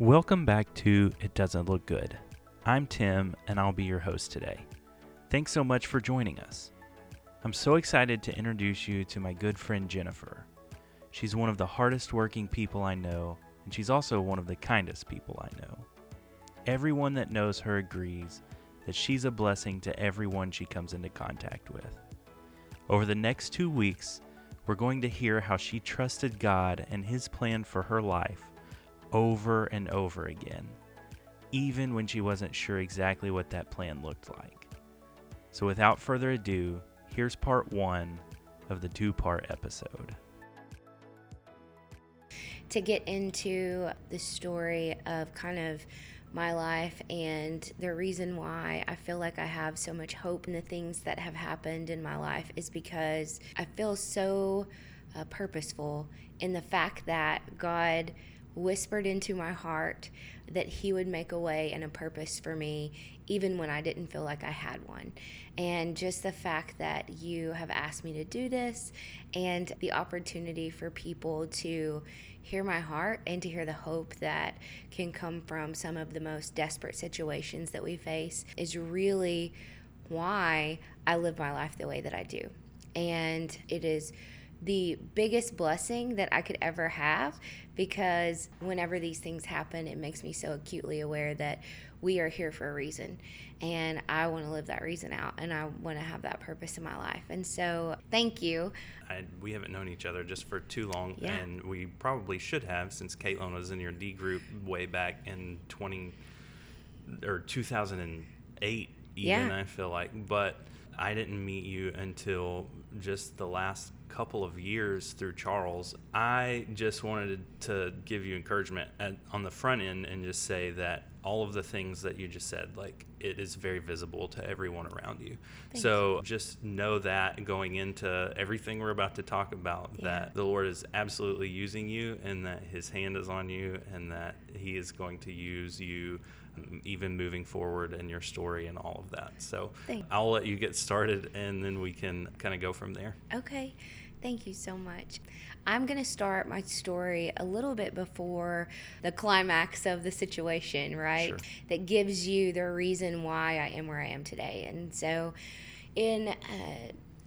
Welcome back to It Doesn't Look Good. I'm Tim, and I'll be your host today. Thanks so much for joining us. I'm so excited to introduce you to my good friend Jennifer. She's one of the hardest working people I know, and she's also one of the kindest people I know. Everyone that knows her agrees that she's a blessing to everyone she comes into contact with. Over the next two weeks, we're going to hear how she trusted God and His plan for her life over and over again, even when she wasn't sure exactly what that plan looked like. So, without further ado, here's part one of the two part episode. To get into the story of kind of my life and the reason why I feel like I have so much hope in the things that have happened in my life is because I feel so uh, purposeful in the fact that God whispered into my heart that He would make a way and a purpose for me, even when I didn't feel like I had one. And just the fact that you have asked me to do this and the opportunity for people to hear my heart and to hear the hope that can come from some of the most desperate situations that we face is really why I live my life the way that I do. And it is the biggest blessing that I could ever have because whenever these things happen, it makes me so acutely aware that we are here for a reason. And I want to live that reason out and I want to have that purpose in my life. And so, thank you. I, we haven't known each other just for too long, Yeah. and we probably should have since Caitlin was in your D group way back in 20 or 2008, even, Yeah. I feel like. But I didn't meet you until just the last couple of years through Charles. I just wanted to give you encouragement at, on the front end and just say that all of the things that you just said, like it is very visible to everyone around you. Thank so just know that going into everything we're about to talk about, Yeah. that the Lord is absolutely using you and that His hand is on you and that He is going to use you um, even moving forward in your story and all of that. So Thank- I'll let you get started and then we can kind of go from there. Okay, thank you so much. I'm going to start my story a little bit before the climax of the situation, right? Sure. That gives you the reason why I am where I am today. And so in uh,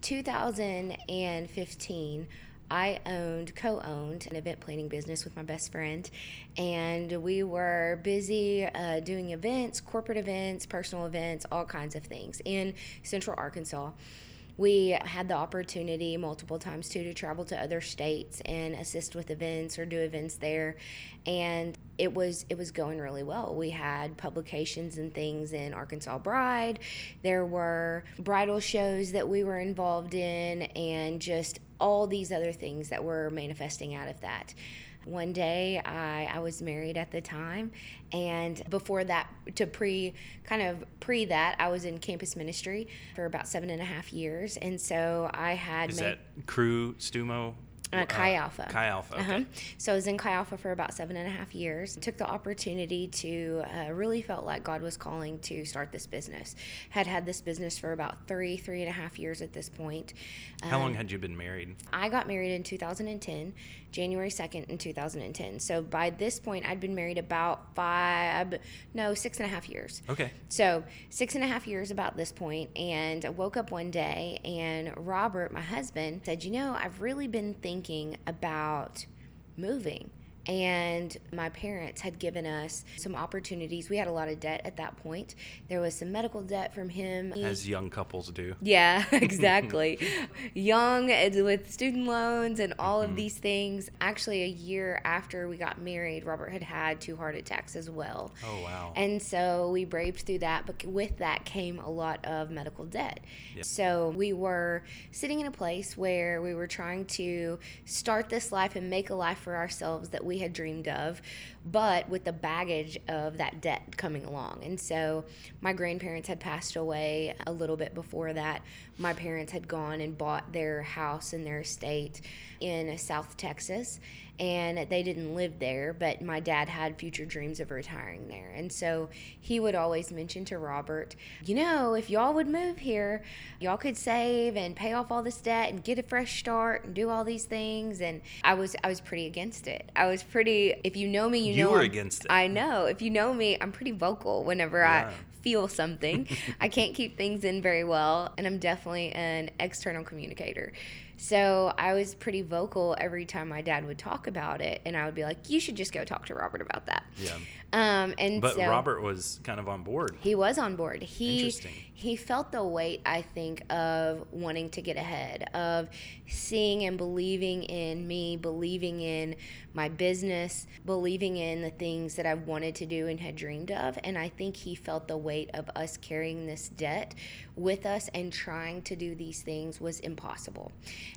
2015, I owned, co owned an event planning business with my best friend. And we were busy uh, doing events, corporate events, personal events, all kinds of things in central Arkansas we had the opportunity multiple times too to travel to other states and assist with events or do events there. And it was it was going really well. We had publications and things in arkansas bride. There were bridal shows that we were involved in and just all these other things that were manifesting out of that one day I, I was married at the time and before that to pre kind of pre that i was in campus ministry for about seven and a half years and so i had Is made that Crew Stumo? uh, Chi Alpha. Chi Alpha. Okay. Uh-huh. So I was in Chi Alpha for about seven and a half years. Took the opportunity to uh, really felt like God was calling to start this business. Had had this business for about three, three and a half years at this point. How long Um, had you been married? I got married in 2010, January 2nd in 2010. So by this point, I'd been married about five, no, six and a half years. Okay. So six and a half years about this point, and I woke up one day, and Robert, my husband, said, "You know, I've really been thinking about moving." And my parents had given us some opportunities. We had a lot of debt at that point. There was some medical debt from him. As young couples do. Yeah, exactly. Young with student loans and all Mm-hmm. of these things. Actually, a year after we got married, Robert had had two heart attacks as well. Oh, wow. And so we braved through that, but with that came a lot of medical debt. Yep. So we were sitting in a place where we were trying to start this life and make a life for ourselves that we had dreamed of, but with the baggage of that debt coming along. And so my grandparents had passed away a little bit before that. My parents had gone and bought their house and their estate in South Texas and they didn't live there, but my dad had future dreams of retiring there. And so he would always mention to Robert, you know, if y'all would move here, y'all could save and pay off all this debt and get a fresh start and do all these things. And I was I was pretty against it. I was pretty if you know me, you you, You know were against it. I know. If you know me, I'm pretty vocal whenever Yeah. I feel something. I can't keep things in very well, and I'm definitely an external communicator. So I was pretty vocal every time my dad would talk about it, and I would be like, "You should just go talk to Robert about that." Yeah. Um, and But so Robert was kind of on board. he was on board. He Interesting. He felt the weight, I think, of wanting to get ahead, of seeing and believing in me, believing in my business, believing in the things that I wanted to do and had dreamed of. And I think he felt the weight of us carrying this debt with us and trying to do these things was impossible.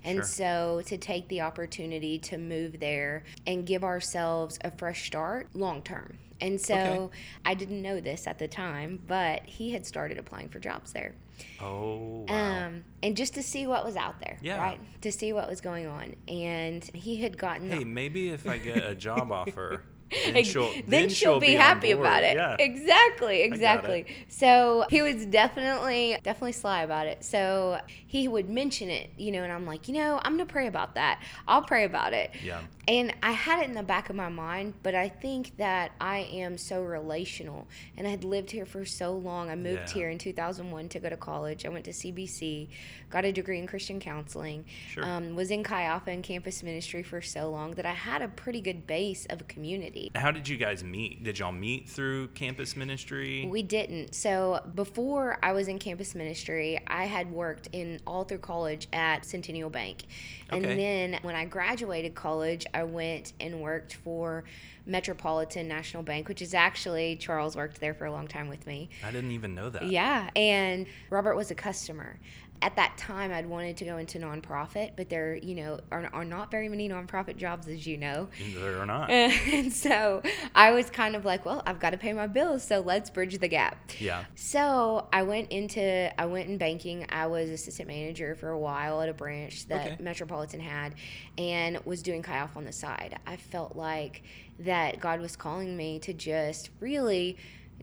And Sure. so to take the opportunity to move there and give ourselves a fresh start long term. And so Okay. I didn't know this at the time, but he had started applying for jobs there. Oh, wow. Um, and just to see what was out there, Yeah. right? To see what was going on. And he had gotten hey, maybe if I get a job offer, then she'll, then she'll be, on happy about it. Yeah. Exactly, it. exactly. So he was definitely, definitely sly about it. So he would mention it, you know, and I'm like, you know, I'm gonna pray about that. I'll pray about it. Yeah. And I had it in the back of my mind, but I think that I am so relational and I had lived here for so long. I moved Yeah. here in 2001 to go to college. I went to CBC, got a degree in Christian counseling, Sure. um, was in Chi Alpha and campus ministry for so long that I had a pretty good base of a community. How did you guys meet? Did y'all meet through campus ministry? We didn't. So before I was in campus ministry, I had worked in all through college at Centennial Bank. And Okay. then when I graduated college, I went and worked for Metropolitan National Bank, which is actually Charles worked there for a long time with me. I didn't even know that. Yeah, and Robert was a customer. At that time, I'd wanted to go into nonprofit, but there, you know, are, are not very many nonprofit jobs, as you know. There or not. And so I was kind of like, well, I've got to pay my bills, so let's bridge the gap. Yeah. So I went into I went in banking. I was assistant manager for a while at a branch that Okay. Metropolitan had, and was doing Alpha on the side. I felt like that God was calling me to just really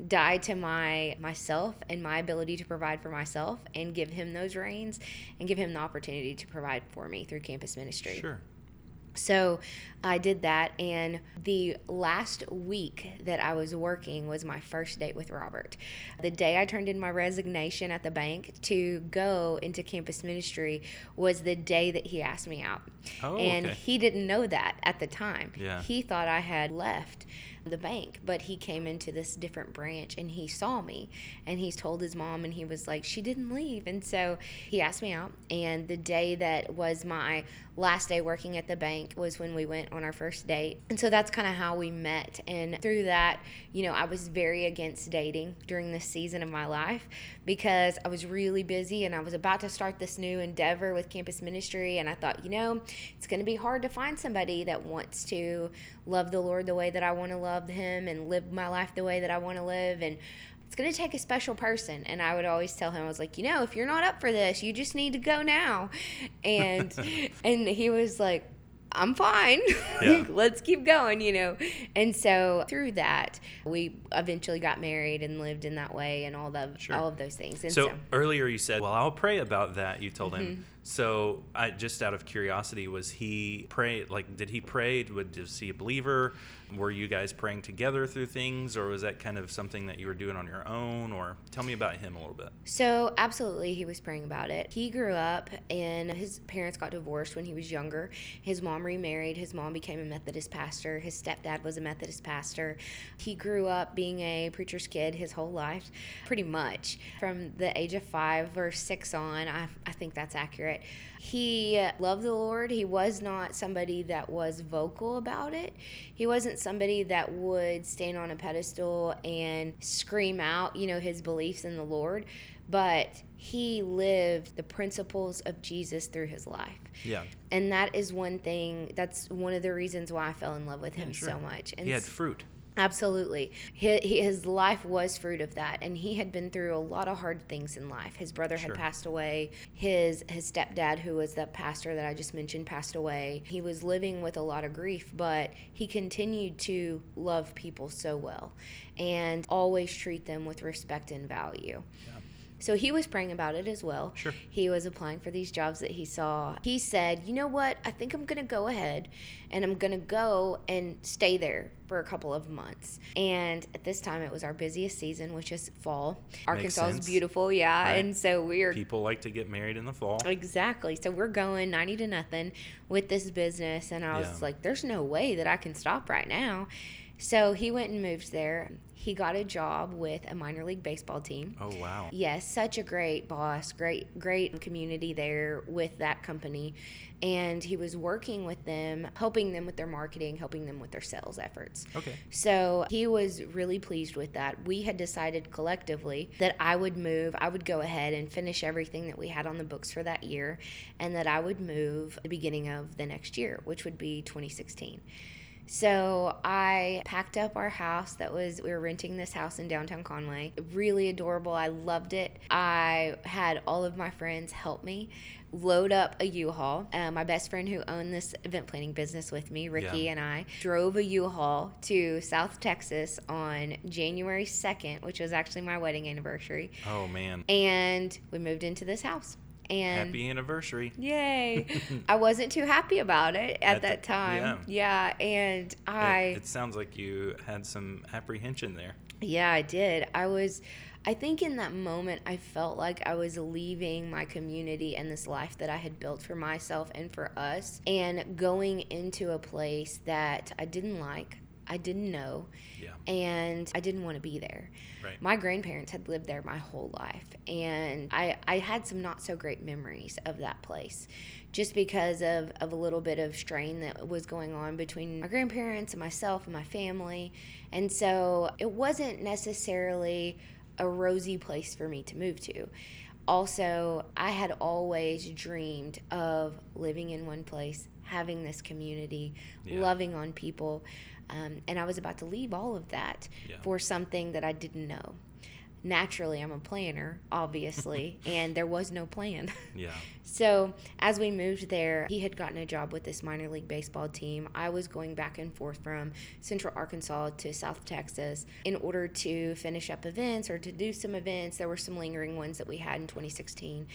die to my myself and my ability to provide for myself and give him those reins and give him the opportunity to provide for me through campus ministry. Sure. So I did that, and the last week that I was working was my first date with Robert. The day I turned in my resignation at the bank to go into campus ministry was the day that he asked me out. Oh, and okay. he didn't know that at the time. Yeah. He thought I had left the bank, but he came into this different branch and he saw me and he's told his mom and he was like, she didn't leave. And so he asked me out. And the day that was my last day working at the bank was when we went on our first date. And so that's kind of how we met. And through that, you know, I was very against dating during this season of my life because I was really busy and I was about to start this new endeavor with campus ministry. And I thought, you know, it's going to be hard to find somebody that wants to love the Lord the way that I want to love Him and live my life the way that I want to live. And it's going to take a special person. And I would always tell him, I was like, you know, if you're not up for this, you just need to go now. And and he was like, I'm fine. Yeah. Let's keep going, you know. And so through that, we eventually got married and lived in that way and all the Sure. all of those things. And So, so, Mm-hmm. earlier you said, "Well, I'll pray about that." You told him. So, I just out of curiosity, was he pray? Like, did he pray? Was was he a believer? Were you guys praying together through things, or was that kind of something that you were doing on your own? Or tell me about him a little bit. So, absolutely, he was praying about it. He grew up and his parents got divorced when he was younger. His mom remarried. His mom became a Methodist pastor. His stepdad was a Methodist pastor. He grew up being a preacher's kid his whole life, pretty much. From the age of five or six on, I, I think that's accurate. He loved the Lord. He was not somebody that was vocal about it. He wasn't somebody that would stand on a pedestal and scream out, you know, his beliefs in the Lord, but he lived the principles of Jesus through his life. Yeah, And that is one thing, that's one of the reasons why I fell in love with him sure. so much. And he had fruit. Absolutely. His, his life was fruit of that. And he had been through a lot of hard things in life. His brother Sure. had passed away. His, his stepdad, who was the pastor that I just mentioned, passed away. He was living with a lot of grief, but he continued to love people so well and always treat them with respect and value. So he was praying about it as well. Sure. He was applying for these jobs that he saw. He said, You know what? I think I'm going to go ahead and I'm going to go and stay there for a couple of months. And at this time, it was our busiest season, which is fall. Arkansas is beautiful, yeah. Right. And so we are People like to get married in the fall. Exactly. So we're going 90 to nothing with this business. And I was Yeah. like, there's no way that I can stop right now. So he went and moved there. He got a job with a minor league baseball team. Oh wow. Yes, such a great boss, great, great community there with that company. And he was working with them, helping them with their marketing, helping them with their sales efforts. Okay. So he was really pleased with that. We had decided collectively that I would move, I would go ahead and finish everything that we had on the books for that year, and that I would move the beginning of the next year, which would be 2016. So I packed up our house that was, we were renting this house in downtown Conway. Really adorable. I loved it. I had all of my friends help me load up a U-Haul. Uh, my best friend who owned this event planning business with me, Ricky, Yeah. and I drove a U-Haul to South Texas on January 2nd, which was actually my wedding anniversary. Oh man. And we moved into this house. And Happy anniversary. Yay. I wasn't too happy about it at, At the- that time. Yeah. And It, I, it sounds like you had some apprehension there. yeah, I did. I was, I think in that moment, I felt like I was leaving my community and this life that I had built for myself and for us and going into a place that I didn't like, I didn't know, Yeah. and I didn't want to be there. Right. My grandparents had lived there my whole life, and I, I had some not so great memories of that place just because of, of a little bit of strain that was going on between my grandparents and myself and my family. And so it wasn't necessarily a rosy place for me to move to. Also, I had always dreamed of living in one place, having this community, Yeah. loving on people. Um, and I was about to leave all of that Yeah. for something that I didn't know. Naturally, I'm a planner, obviously, and there was no plan. Yeah. So, as we moved there, he had gotten a job with this minor league baseball team. I was going back and forth from Central Arkansas to South Texas in order to finish up events or to do some events. There were some lingering ones that we had in 2016.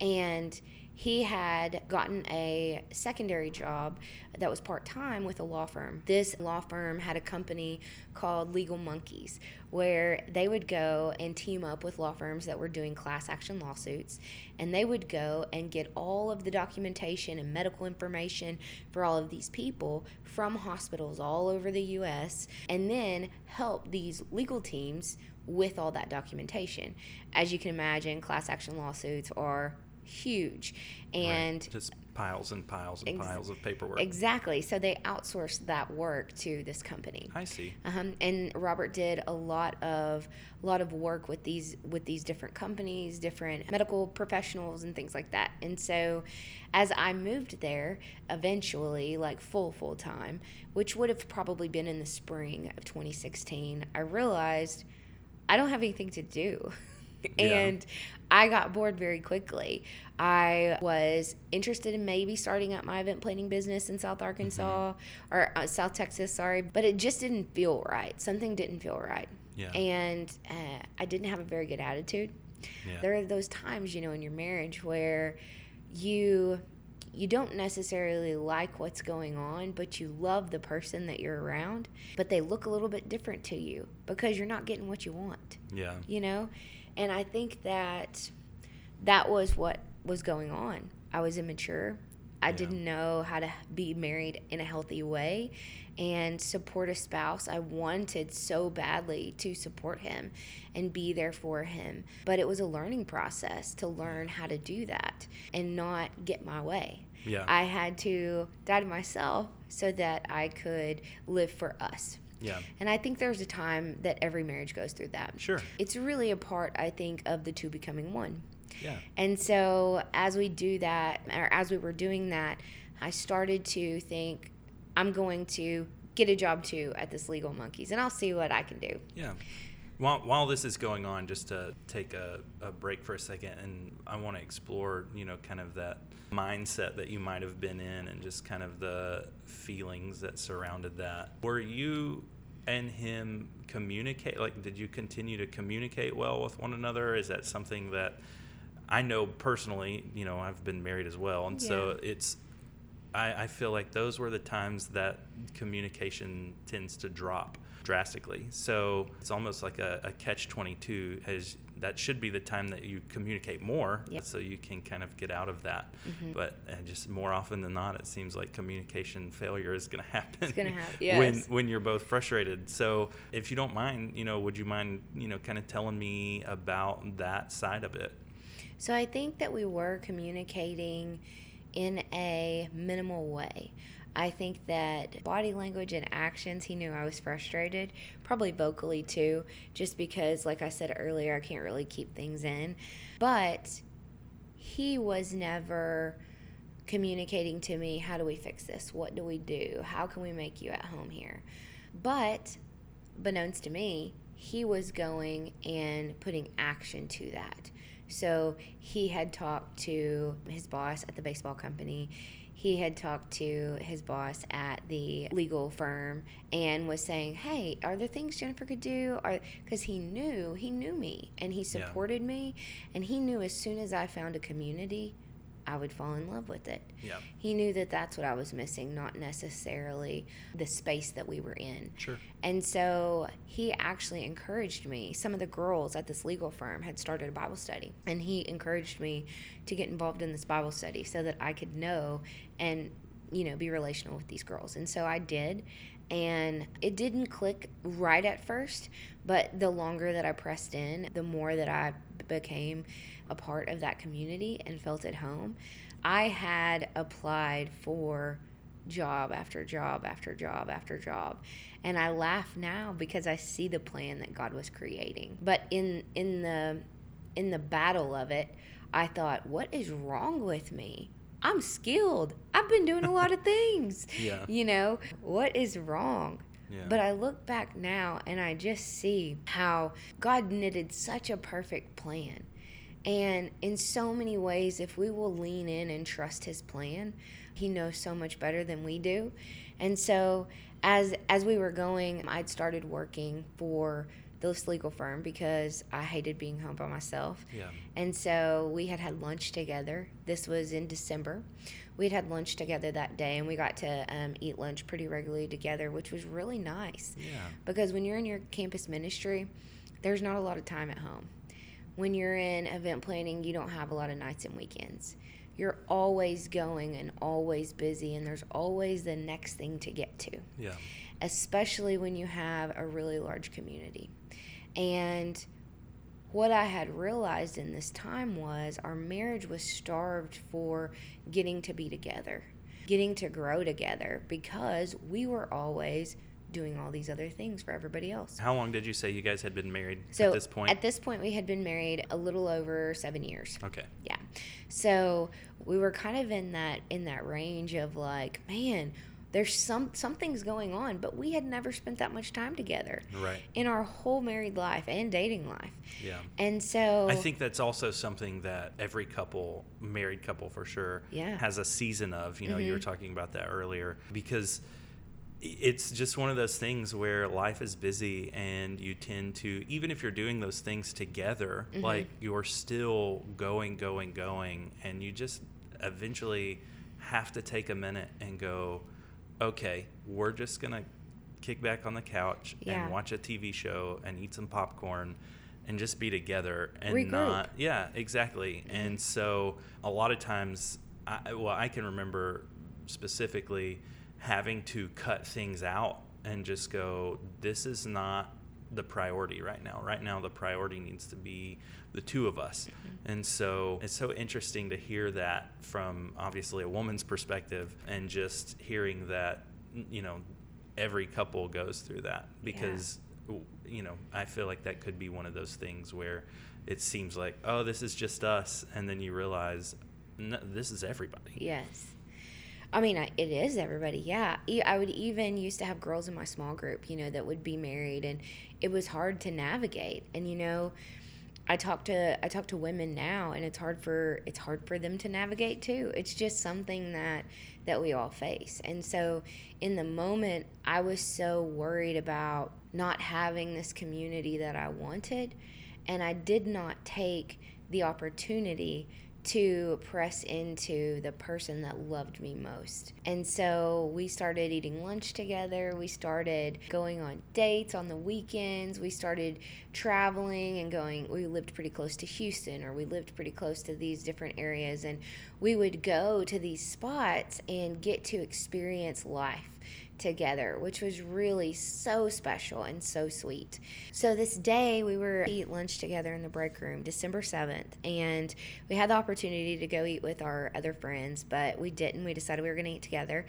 And he had gotten a secondary job that was part time with a law firm. This law firm had a company called Legal Monkeys where they would go and team up with law firms that were doing class action lawsuits and they would go and get all of the documentation and medical information for all of these people from hospitals all over the US and then help these legal teams with all that documentation. As you can imagine, class action lawsuits are huge and right. just piles and piles and Ex- piles of paperwork. exactly so they outsourced that work to this company I see. um, and Robert did a lot of a lot of work with these with these different companies, different medical professionals, and things like that. And so, as I moved there, eventually, like full full time, which would have probably been in the spring of 2016, I realized I don't have anything to do. Yeah. and I got bored very quickly. I was interested in maybe starting up my event planning business in South Arkansas or uh, South Texas, sorry, but it just didn't feel right. Something didn't feel right. Yeah. And uh, I didn't have a very good attitude. Yeah. There are those times, you know, in your marriage where you you don't necessarily like what's going on, but you love the person that you're around, but they look a little bit different to you because you're not getting what you want yeah. you know and i think that that was what was going on. I was immature. I Yeah. didn't know how to be married in a healthy way and support a spouse. I wanted so badly to support him and be there for him. But it was a learning process to learn how to do that and not get my way. Yeah. i had to die to myself so that i could live for us yeah. and I think there's a time that every marriage goes through that. Sure. It's really a part, I think, of the two becoming one. Yeah. And so as we do that, or as we were doing that, I started to think, I'm going to get a job too at this Legal Monkeys, and I'll see what I can do. Yeah. While, while this is going on, just to take a, a break for a second, and I want to explore, you know, kind of that mindset that you might have been in and just kind of the feelings that surrounded that. Were you and him communicate? Like, did you continue to communicate well with one another? Is that something that I know personally? You know, I've been married as well, and so it's. I, I feel like those were the times that communication tends to drop drastically. So it's almost like a, a catch twenty two. As that should be the time that you communicate more, Yep. so you can kind of get out of that. Mhm. But uh, just more often than not, it seems like communication failure is going to happen. It's gonna happen, when when you're both frustrated. So if you don't mind, you know, would you mind, you know, kind of telling me about that side of it? So I think that we were communicating in a minimal way. I think that body language and actions, he knew I was frustrated, probably vocally too, just because, like I said earlier, I can't really keep things in. But he was never communicating to me, how do we fix this? What do we do? How can we make you at home here? But, beknownst to me, he was going and putting action to that. So he had talked to his boss at the baseball company. He had talked to his boss at the legal firm and was saying, "Hey, are there things Jennifer could do?" Because he knew he knew me and he Yeah. supported me, and he knew as soon as I found a community, I would fall in love with it. Yeah. He knew that that's what I was missing, not necessarily the space that we were in. Sure. And so he actually encouraged me. Some of the girls at this legal firm had started a Bible study, and he encouraged me to get involved in this Bible study so that I could know and you know be relational with these girls. And so I did, and it didn't click right at first, but the longer that I pressed in, the more that I became a part of that community and felt at home. I had applied for job after job after job after job. And I laugh now because I see the plan that God was creating. But in in the in the battle of it I thought what is wrong with me? I'm skilled. I've been doing a lot of things. Yeah. you know what is wrong Yeah. but I look back now and I just see how God knitted such a perfect plan. And in so many ways, if we will lean in and trust his plan, he knows so much better than we do. And so as as we were going, I'd started working for this legal firm because I hated being home by myself. yeah. And so we had had lunch together. This was in December. We'd had lunch together that day, and we got to um, eat lunch pretty regularly together, which was really nice. Yeah. Because when you're in your campus ministry, there's not a lot of time at home. When you're in event planning, you don't have a lot of nights and weekends. You're always going and always busy, and there's always the next thing to get to Yeah. especially when you have a really large community. And what I had realized in this time was our marriage was starved for getting to be together, getting to grow together because we were always doing all these other things for everybody else. How long did you say you guys had been married So at this point? at this point we had been married a little over 7 years. okay. Yeah. So we were kind of in that in that range of like, man, there's some something's going on, but we had never spent that much time together Right. in our whole married life and dating life. Yeah. And so I think that's also something that every couple, married couple for sure, Yeah. has a season of. You know, you were Mhm. talking about that earlier because it's just one of those things where life is busy and you tend to, even if you're doing those things together, Mhm. like you're still going, going, going, and you just eventually have to take a minute and go, okay, we're just going to kick back on the couch Yeah. and watch a TV show and eat some popcorn and just be together and Regroup. not yeah exactly and so a lot of times I, well i can remember specifically having to cut things out and just go this is not the priority right now. Right now the priority needs to be the two of us. Mm-hmm. And so it's so interesting to hear that from obviously a woman's perspective and just hearing that you know every couple goes through that because w- you know i feel like that could be one of those things where it seems like oh this is just us and then you realize no, this is everybody. Yes. I mean, it is everybody. Yeah. I would even used to have girls in my small group, you know, that would be married and it was hard to navigate. And you know, I talk to I talk to women now and it's hard for it's hard for them to navigate too. It's just something that that we all face. And so in the moment, I was so worried about not having this community that I wanted. And I did not take the opportunity to press into the person that loved me most. And so we started eating lunch together. We started going on dates on the weekends. We started traveling and going. We lived pretty close to Houston or we lived pretty close to these different areas. And we would go to these spots and get to experience life together, which was really so special and so sweet. So this day we were eat lunch together in the break room, December 7th, and we had the opportunity to go eat with our other friends, but we didn't. We decided we were going to eat together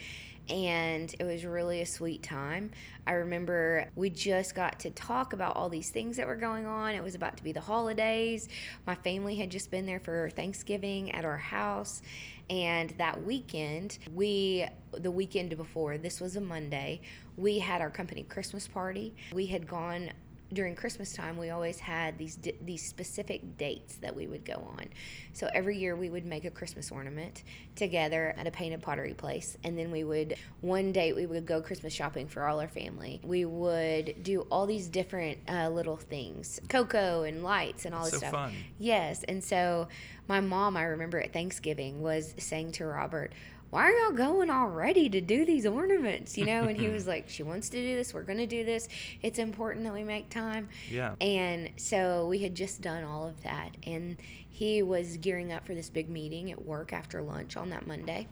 and it was really a sweet time. I remember we just got to talk about all these things that were going on. It was about to be the holidays. My family had just been there for Thanksgiving at our house, and that weekend, we, the weekend before, this was a Monday, we had our company Christmas party. We had gone during Christmas time, we always had these these specific dates that we would go on. So every year we would make a Christmas ornament together at a painted pottery place, and then we would one date we would go Christmas shopping for all our family. We would do all these different uh, little things, cocoa and lights and all this so stuff. Fun. Yes, and so my mom, I remember at Thanksgiving, was saying to Robert why are y'all going already to do these ornaments? You know, and he was like, she wants to do this. We're going to do this. It's important that we make time. Yeah. And so we had just done all of that. And he was gearing up for this big meeting at work after lunch on that Monday.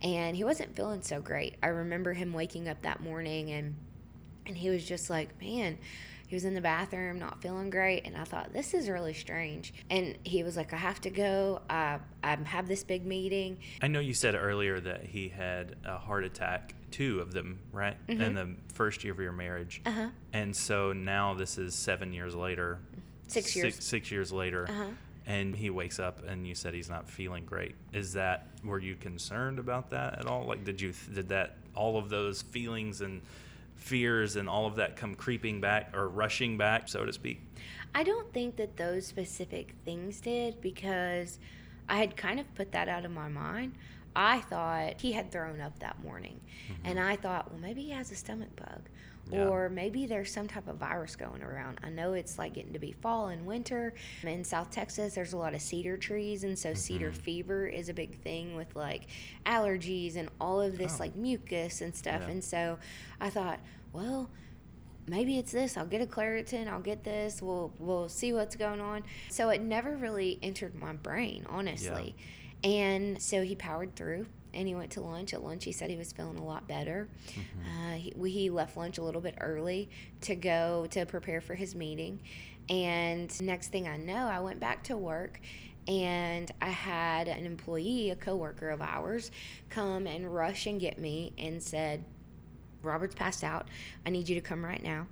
And he wasn't feeling so great. I remember him waking up that morning and and he was just like, man, he was in the bathroom, not feeling great, and I thought this is really strange. And he was like, "I have to go. I I have this big meeting." I know you said earlier that he had a heart attack, two of them, right, mm-hmm. in the first year of your marriage. Uh-huh. And so now this is seven years later. Six years. Six, six years later. Uh-huh. And he wakes up, and you said he's not feeling great. Is that were you concerned about that at all? Like, did you did that all of those feelings and fears and all of that come creeping back or rushing back, so to speak? I don't think that those specific things did because I had kind of put that out of my mind. I thought he had thrown up that morning. Mm-hmm. And I thought, well, maybe he has a stomach bug. Yeah. Or maybe there's some type of virus going around. I know it's like getting to be fall and winter. In South Texas, there's a lot of cedar trees, and so mm-hmm. cedar fever is a big thing with like allergies and all of this oh. like mucus and stuff. Yeah. And so I thought, well, maybe it's this. I'll get a Claritin. I'll get this. We'll we'll see what's going on. So it never really entered my brain, honestly. Yeah. And so he powered through and he went to lunch. At lunch, he said he was feeling a lot better. Mm-hmm. Uh, he, he left lunch a little bit early to go to prepare for his meeting. And next thing I know, I went back to work and I had an employee, a coworker of ours, come and rush and get me and said, Robert's passed out. I need you to come right now.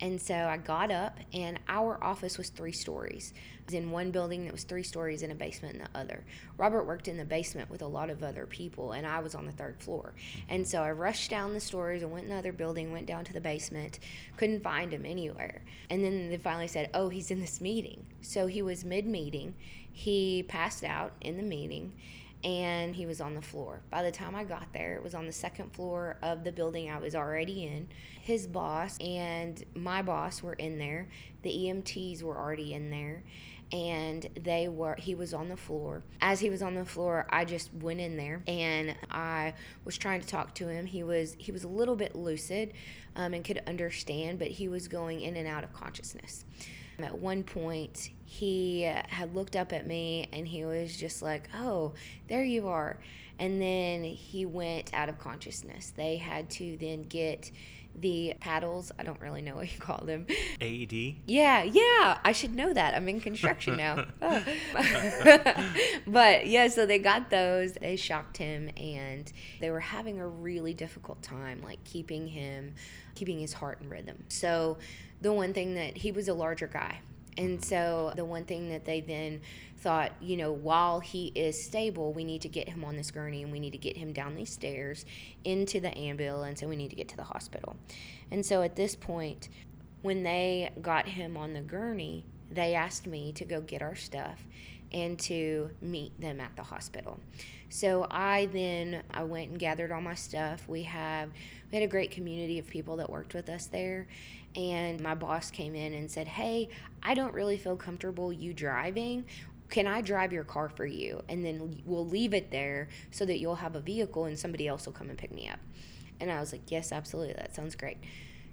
And so I got up, and our office was three stories. I was in one building that was three stories in a basement in the other. Robert worked in the basement with a lot of other people, and I was on the third floor. And so I rushed down the stories and went in the other building, went down to the basement, couldn't find him anywhere. And then they finally said, Oh, he's in this meeting. So he was mid meeting. He passed out in the meeting and he was on the floor. By the time I got there, it was on the second floor of the building I was already in. His boss and my boss were in there. The EMTs were already in there and they were he was on the floor as he was on the floor i just went in there and i was trying to talk to him he was he was a little bit lucid um, and could understand but he was going in and out of consciousness at one point, he had looked up at me and he was just like, Oh, there you are. And then he went out of consciousness. They had to then get the paddles. I don't really know what you call them. AED? Yeah, yeah. I should know that. I'm in construction now. Oh. but yeah, so they got those. They shocked him and they were having a really difficult time, like keeping him, keeping his heart in rhythm. So the one thing that he was a larger guy. And so the one thing that they then thought, you know, while he is stable, we need to get him on this gurney and we need to get him down these stairs into the ambulance and we need to get to the hospital. And so at this point, when they got him on the gurney, they asked me to go get our stuff and to meet them at the hospital. So I then I went and gathered all my stuff. We have we had a great community of people that worked with us there. And my boss came in and said, Hey, I don't really feel comfortable you driving. Can I drive your car for you? And then we'll leave it there so that you'll have a vehicle and somebody else will come and pick me up. And I was like, Yes, absolutely. That sounds great.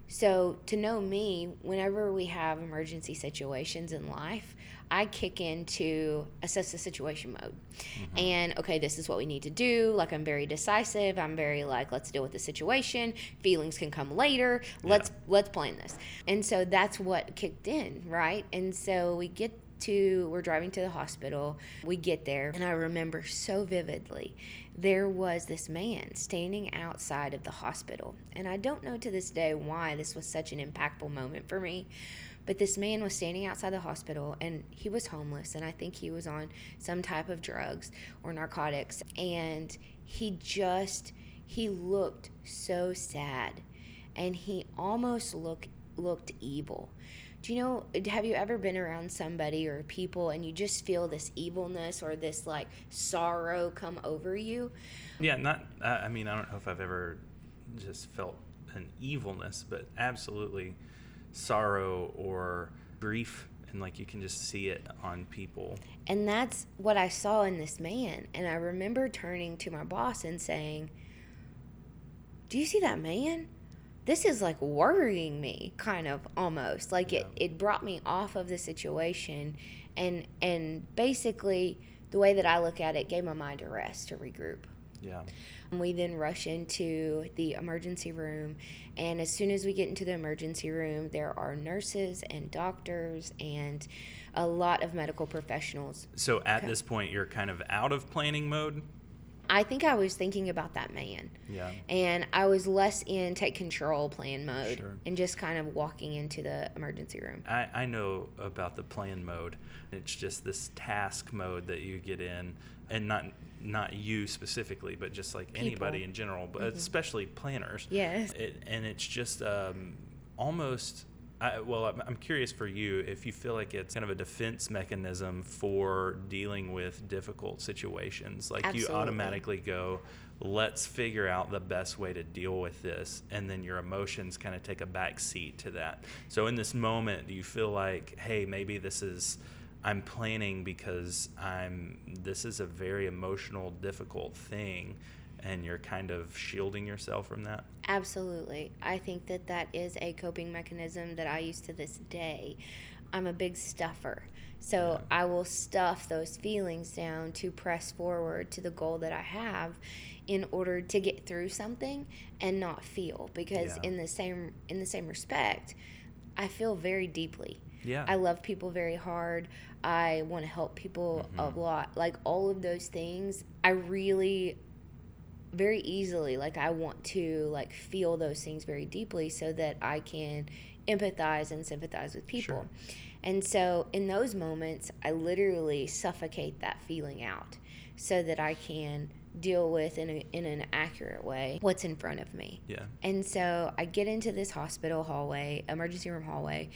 So, to know me, whenever we have emergency situations in life, I kick into assess the situation mode. Mm-hmm. And okay, this is what we need to do. Like I'm very decisive. I'm very like let's deal with the situation. Feelings can come later. Let's yeah. let's plan this. And so that's what kicked in, right? And so we get to we're driving to the hospital. We get there and I remember so vividly there was this man standing outside of the hospital. And I don't know to this day why this was such an impactful moment for me. But this man was standing outside the hospital and he was homeless. And I think he was on some type of drugs or narcotics. And he just, he looked so sad. And he almost looked, looked evil do you know have you ever been around somebody or people and you just feel this evilness or this like sorrow come over you? Yeah not i mean i don't know if i've ever just felt an evilness but absolutely sorrow or grief and like you can just see it on people. And that's what i saw in this man and i remember turning to my boss and saying do you see that man this is like worrying me kind of almost. Like yeah. it, it brought me off of the situation and and basically the way that i look at it gave my mind a rest to regroup. Yeah. And we then rush into the emergency room and as soon as we get into the emergency room there are nurses and doctors and a lot of medical professionals. So at this point you're kind of out of planning mode I think I was thinking about that man. Yeah. And I was less in take control plan mode sure. and just kind of walking into the emergency room. I, I know about the plan mode. It's just this task mode that you get in and not not you specifically, but just like People. anybody in general, but mm-hmm. especially planners. Yes. It, and it's just um, almost I, well, I'm curious for you if you feel like it's kind of a defense mechanism for dealing with difficult situations. Like Absolutely. you automatically go, let's figure out the best way to deal with this. And then your emotions kind of take a back seat to that. So in this moment, do you feel like, hey, maybe this is. I'm planning because I'm this is a very emotional difficult thing and you're kind of shielding yourself from that? Absolutely. I think that that is a coping mechanism that I use to this day. I'm a big stuffer. So yeah. I will stuff those feelings down to press forward to the goal that I have in order to get through something and not feel because yeah. in the same in the same respect I feel very deeply. Yeah. I love people very hard. I want to help people mm-hmm. a lot. Like all of those things, I really very easily like i want to like feel those things very deeply so that i can empathize and sympathize with people. Sure. and so in those moments i literally suffocate that feeling out so that i can deal with in, a, in an accurate way what's in front of me. Yeah. And so i get into this hospital hallway emergency room hallway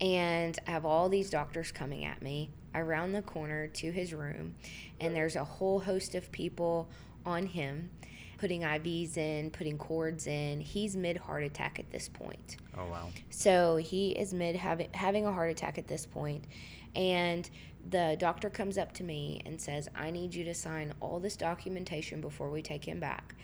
and i have all these doctors coming at me i round the corner to his room and there's a whole host of people on him putting IVs in, putting cords in. He's mid heart attack at this point. Oh wow. So he is mid having having a heart attack at this point, and the doctor comes up to me and says, "I need you to sign all this documentation before we take him back."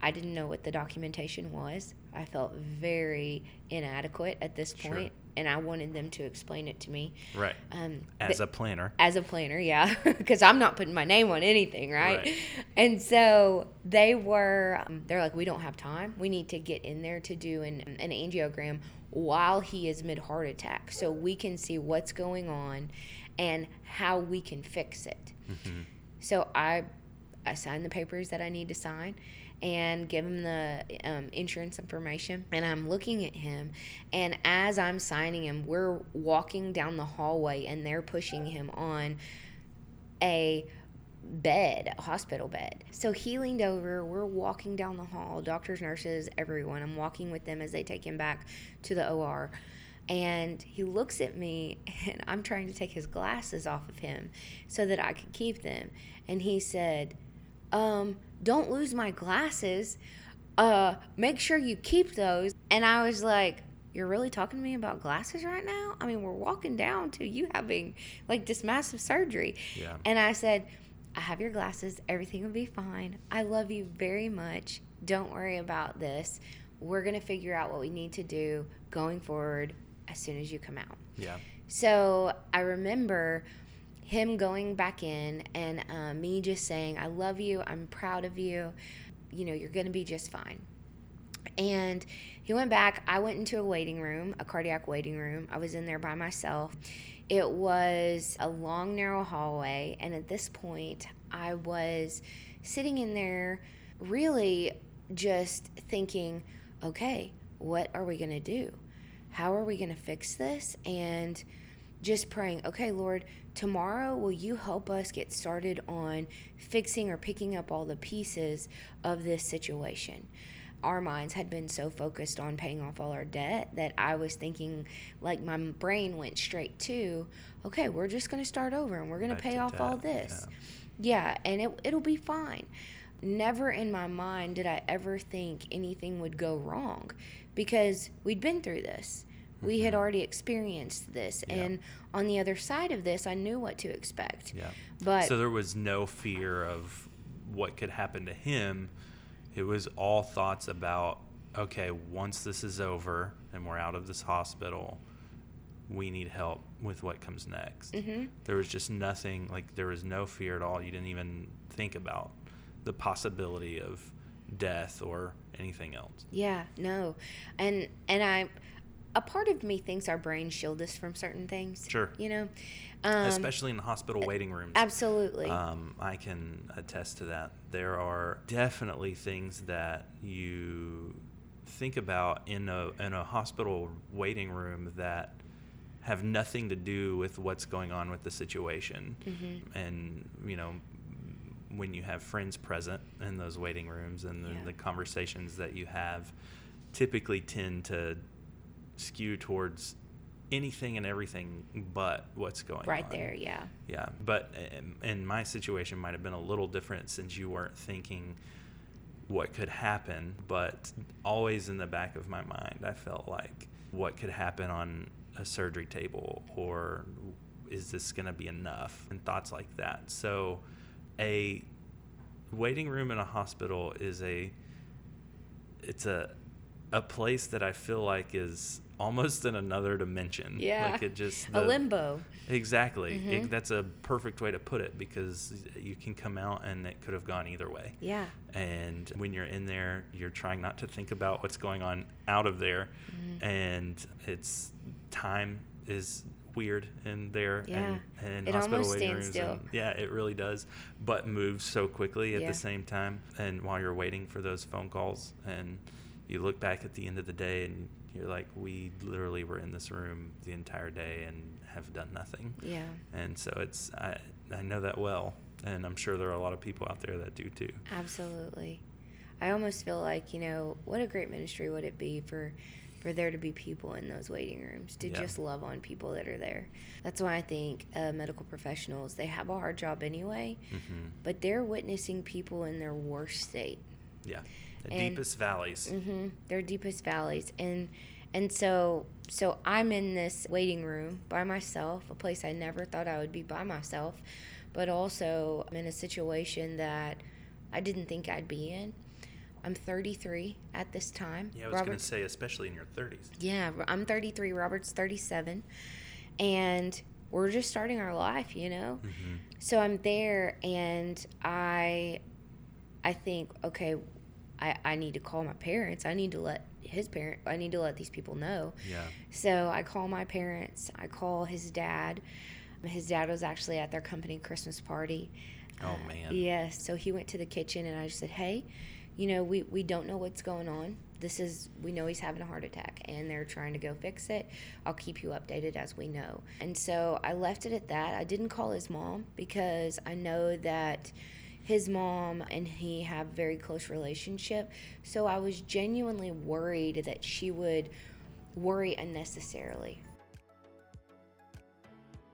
I didn't know what the documentation was. I felt very inadequate at this point, sure. and I wanted them to explain it to me. Right. Um, as a planner. As a planner, yeah, because I'm not putting my name on anything, right? right. And so they were. Um, they're like, we don't have time. We need to get in there to do an, an angiogram while he is mid heart attack, so we can see what's going on and how we can fix it. Mm-hmm. So I, I signed the papers that I need to sign and give him the um, insurance information. And I'm looking at him, and as I'm signing him, we're walking down the hallway, and they're pushing him on a bed, a hospital bed. So he leaned over, we're walking down the hall, doctors, nurses, everyone. I'm walking with them as they take him back to the OR. And he looks at me, and I'm trying to take his glasses off of him so that I could keep them. And he said, um, Don't lose my glasses. Uh, make sure you keep those. And I was like, You're really talking to me about glasses right now? I mean, we're walking down to you having like this massive surgery. Yeah. And I said, I have your glasses. Everything will be fine. I love you very much. Don't worry about this. We're going to figure out what we need to do going forward as soon as you come out. Yeah. So I remember him going back in and uh, me just saying, I love you. I'm proud of you. You know, you're going to be just fine. And he went back. I went into a waiting room, a cardiac waiting room. I was in there by myself. It was a long, narrow hallway. And at this point, I was sitting in there really just thinking, okay, what are we going to do? How are we going to fix this? And just praying, okay, Lord, tomorrow will you help us get started on fixing or picking up all the pieces of this situation? Our minds had been so focused on paying off all our debt that I was thinking, like, my brain went straight to, okay, we're just going to start over and we're going to pay off all this. Yeah, and it, it'll be fine. Never in my mind did I ever think anything would go wrong because we'd been through this. We had already experienced this. Mm-hmm. Yeah. And on the other side of this, I knew what to expect. Yeah. But so there was no fear of what could happen to him. It was all thoughts about okay, once this is over and we're out of this hospital, we need help with what comes next. hmm There was just nothing like there was no fear at all. You didn't even think about the possibility of death or anything else. Yeah, no. And and I a part of me thinks our brains shield us from certain things. Sure. You know? Um, Especially in the hospital waiting rooms. absolutely. Um, I can attest to that. There are definitely things that you think about in a in a hospital waiting room that have nothing to do with what's going on with the situation. Mhm. And you know, when you have friends present in those waiting rooms and the, Yeah. the conversations that you have typically tend to skew towards anything and everything but what's going on. right on. there, yeah. Yeah, but um, and my situation might have been a little different since you weren't thinking what could happen, but always in the back of my mind, I felt like what could happen on a surgery table or is this going to be enough and thoughts like that. So a waiting room in a hospital is a it's a a place that I feel like is almost in another dimension. Yeah. Like it just a the- limbo. Exactly. It- Mhm. that's a perfect way to put it because you can come out and it could have gone either way. Yeah. And when you're in there, you're trying not to think about what's going on out of there. Mhm. And it's time is weird in there Yeah. and, and It hospital almost waiting stands rooms. still. And yeah, it really does. But moves so quickly at Yeah. the same time. And while you're waiting for those phone calls and you look back at the end of the day and you're like, we literally were in this room the entire day and have done nothing. Yeah. And so it's I I know that well, and I'm sure there are a lot of people out there that do too. Absolutely. I almost feel like, you know, what a great ministry would it be for for there to be people in those waiting rooms to Yeah. just love on people that are there. That's why I think uh, medical professionals, they have a hard job anyway, hmm but they're witnessing people in their worst state. Yeah, the And- deepest valleys. hmm Their deepest valleys, and and so so I'm in this waiting room by myself, a place I never thought I would be by myself, but also I'm in a situation that I didn't think I'd be in. I'm 33 at this time. Yeah, I was going to say, especially in your 30s. yeah, I'm 33. Robert's 37, and we're just starting our life, you know. hmm So I'm there and I I think, okay, I, I need to call my parents. I need to let his parent I need to let these people know. Yeah. So I call my parents, I call his dad. His dad was actually at their company Christmas party. Oh, Uh, man. Yes. So he went to the kitchen and I just said, Hey, you know, we, we don't know what's going on. This is we know he's having a heart attack and they're trying to go fix it. I'll keep you updated as we know. And so I left it at that. I didn't call his mom because I know that his mom and he have very close relationship. So I was genuinely worried that she would worry unnecessarily.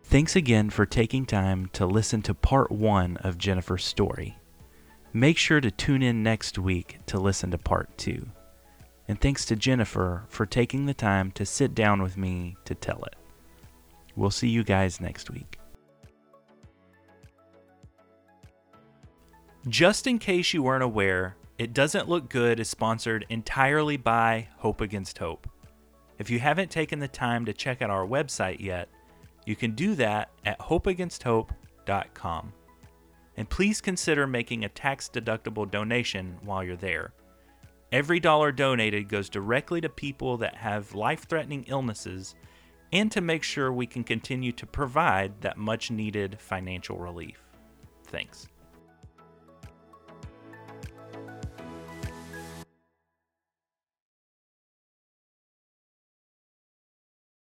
Thanks again for taking time to listen to part one of Jennifer's story. Make sure to tune in next week to listen to part two. And thanks to Jennifer for taking the time to sit down with me to tell it. We'll see you guys next week. Just in case you weren't aware, It Doesn't Look Good is sponsored entirely by Hope Against Hope. If you haven't taken the time to check out our website yet, you can do that at hopeagainsthope.com. And please consider making a tax deductible donation while you're there. Every dollar donated goes directly to people that have life threatening illnesses and to make sure we can continue to provide that much needed financial relief. Thanks.